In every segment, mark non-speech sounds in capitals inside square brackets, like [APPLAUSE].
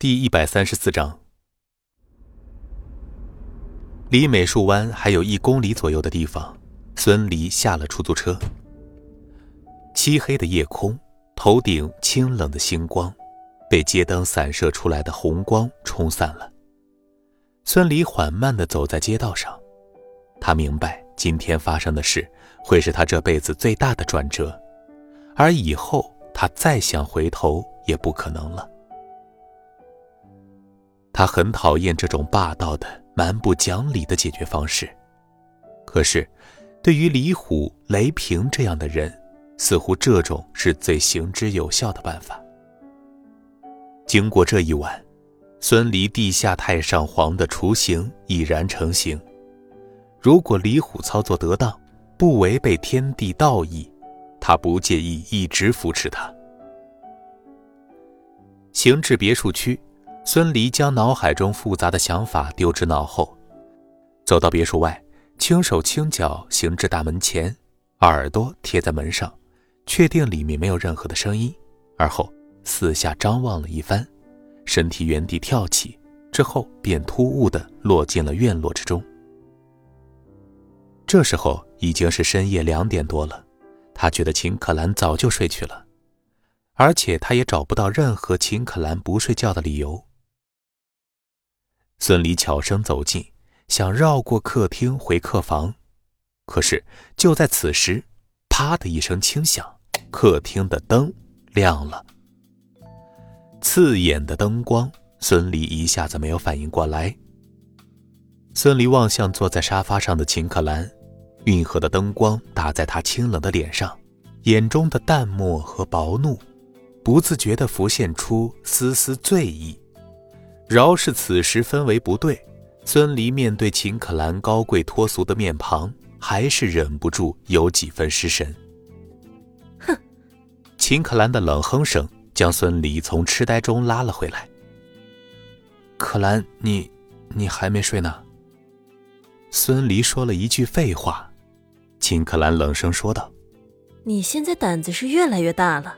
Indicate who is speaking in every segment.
Speaker 1: 第一百三十四章，离美术湾还有一公里左右的地方，孙离下了出租车。漆黑的夜空，头顶清冷的星光，被街灯散射出来的红光冲散了。孙离缓慢的走在街道上，他明白今天发生的事会是他这辈子最大的转折，而以后他再想回头也不可能了。他很讨厌这种霸道的、蛮不讲理的解决方式，可是，对于李虎、雷平这样的人，似乎这种是最行之有效的办法。经过这一晚，孙离地下太上皇的雏形已然成型。如果李虎操作得当，不违背天地道义，他不介意一直扶持他。行至别墅区。孙离将脑海中复杂的想法丢之脑后，走到别墅外，轻手轻脚行至大门前，耳朵贴在门上，确定里面没有任何的声音，而后四下张望了一番，身体原地跳起，之后便突兀地落进了院落之中。这时候已经是深夜两点多了，他觉得秦可兰早就睡去了，而且他也找不到任何秦可兰不睡觉的理由。孙离悄声走近，想绕过客厅回客房，可是就在此时，啪的一声轻响，客厅的灯亮了。刺眼的灯光，孙离一下子没有反应过来。孙离望向坐在沙发上的秦可兰，运河的灯光打在她清冷的脸上，眼中的淡漠和薄怒，不自觉地浮现出丝丝醉意。饶是此时氛围不对，孙离面对秦可兰高贵脱俗的面庞，还是忍不住有几分失神。
Speaker 2: 哼！
Speaker 1: 秦可兰的冷哼声将孙离从痴呆中拉了回来。可兰，你，你还没睡呢？孙离说了一句废话。秦可兰冷声说道：“
Speaker 2: 你现在胆子是越来越大了，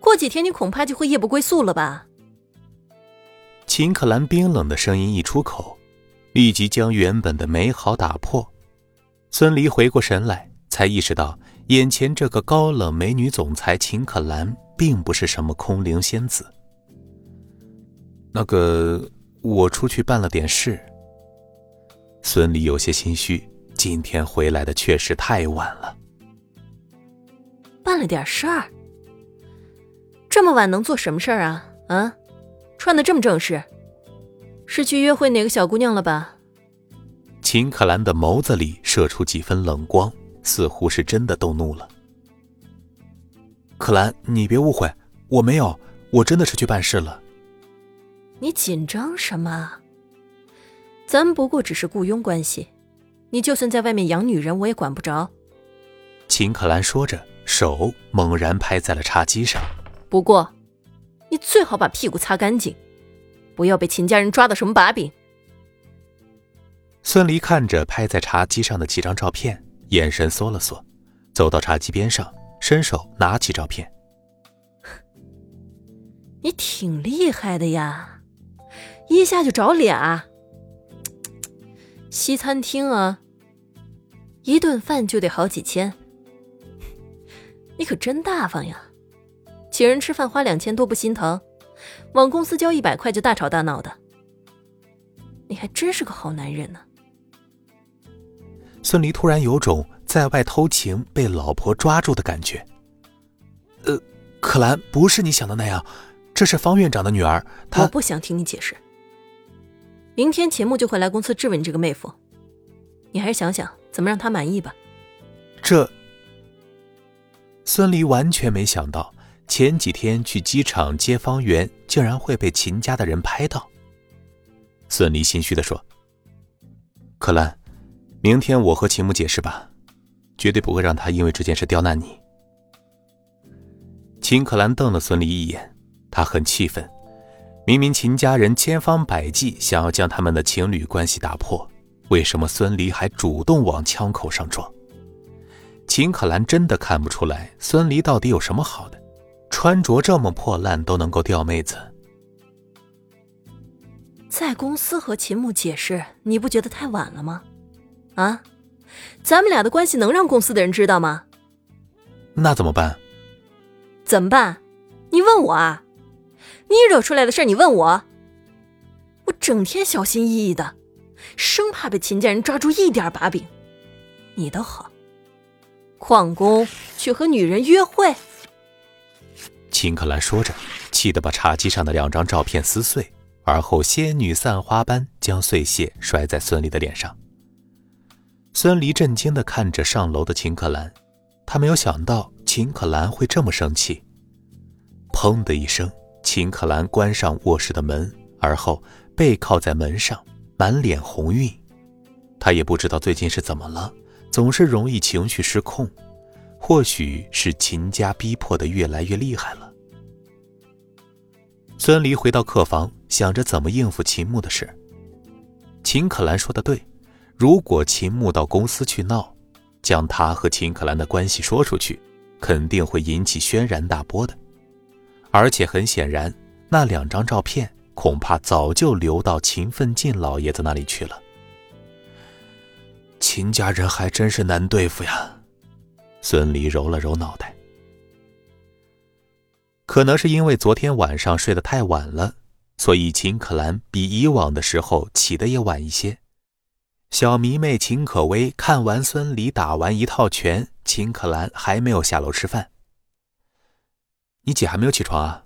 Speaker 2: 过几天你恐怕就会夜不归宿了吧？”
Speaker 1: 秦可兰冰冷的声音一出口，立即将原本的美好打破。孙离回过神来，才意识到眼前这个高冷美女总裁秦可兰并不是什么空灵仙子。那个，我出去办了点事。孙离有些心虚，今天回来的确实太晚了。
Speaker 2: 办了点事儿？这么晚能做什么事儿啊？啊？穿的这么正式，是去约会哪个小姑娘了吧？
Speaker 1: 秦可兰的眸子里射出几分冷光，似乎是真的动怒了。可兰，你别误会，我没有，我真的是去办事了。
Speaker 2: 你紧张什么？咱不过只是雇佣关系，你就算在外面养女人，我也管不着。
Speaker 1: 秦可兰说着，手猛然拍在了茶几上。
Speaker 2: 不过。你最好把屁股擦干净，不要被秦家人抓到什么把柄。
Speaker 1: 孙离看着拍在茶几上的几张照片，眼神缩了缩，走到茶几边上，伸手拿起照片。[LAUGHS]
Speaker 2: 你挺厉害的呀，一下就找俩。[TSK] 西餐厅啊，一顿饭就得好几千，[LAUGHS] 你可真大方呀。请人吃饭花两千多不心疼，往公司交一百块就大吵大闹的，你还真是个好男人呢。
Speaker 1: 孙离突然有种在外偷情被老婆抓住的感觉。呃，可兰不是你想的那样，这是方院长的女儿。她
Speaker 2: 我不想听你解释。明天钱木就会来公司质问你这个妹夫，你还是想想怎么让他满意吧。
Speaker 1: 这，孙离完全没想到。前几天去机场接方圆，竟然会被秦家的人拍到。孙离心虚地说：“可兰，明天我和秦牧解释吧，绝对不会让他因为这件事刁难你。”秦可兰瞪了孙离一眼，他很气愤，明明秦家人千方百计想要将他们的情侣关系打破，为什么孙离还主动往枪口上撞？秦可兰真的看不出来孙离到底有什么好的。穿着这么破烂都能够钓妹子，
Speaker 2: 在公司和秦牧解释，你不觉得太晚了吗？啊，咱们俩的关系能让公司的人知道吗？
Speaker 1: 那怎么办？
Speaker 2: 怎么办？你问我啊？你惹出来的事你问我？我整天小心翼翼的，生怕被秦家人抓住一点把柄。你倒好，旷工去和女人约会。
Speaker 1: 秦可兰说着，气得把茶几上的两张照片撕碎。而后，仙女散花般将碎屑摔在孙离的脸上。孙离震惊地看着上楼的秦可兰，他没有想到秦可兰会这么生气。砰的一声，秦可兰关上卧室的门，而后背靠在门上，满脸红晕。他也不知道最近是怎么了，总是容易情绪失控，或许是秦家逼迫的越来越厉害了。孙离回到客房，想着怎么应付秦牧的事。秦可兰说的对，如果秦牧到公司去闹，将他和秦可兰的关系说出去，肯定会引起轩然大波的。而且很显然，那两张照片恐怕早就流到秦奋进老爷子那里去了。秦家人还真是难对付呀。孙离揉了揉脑袋。可能是因为昨天晚上睡得太晚了，所以秦可兰比以往的时候起得也晚一些。小迷妹秦可薇看完孙离打完一套拳，秦可兰还没有下楼吃饭。你姐还没有起床啊？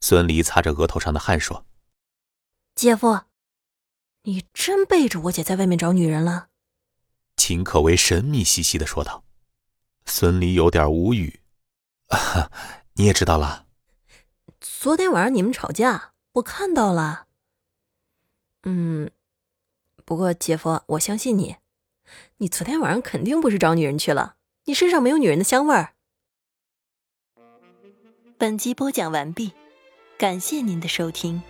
Speaker 1: 孙离擦着额头上的汗说：“
Speaker 2: 姐夫，你真背着我姐在外面找女人了？”
Speaker 1: 秦可薇神秘兮兮的说道。孙离有点无语：“ [LAUGHS] 你也知道了。”
Speaker 2: 昨天晚上你们吵架，我看到了。嗯，不过姐夫，我相信你，你昨天晚上肯定不是找女人去了，你身上没有女人的香味儿。
Speaker 3: 本集播讲完毕，感谢您的收听。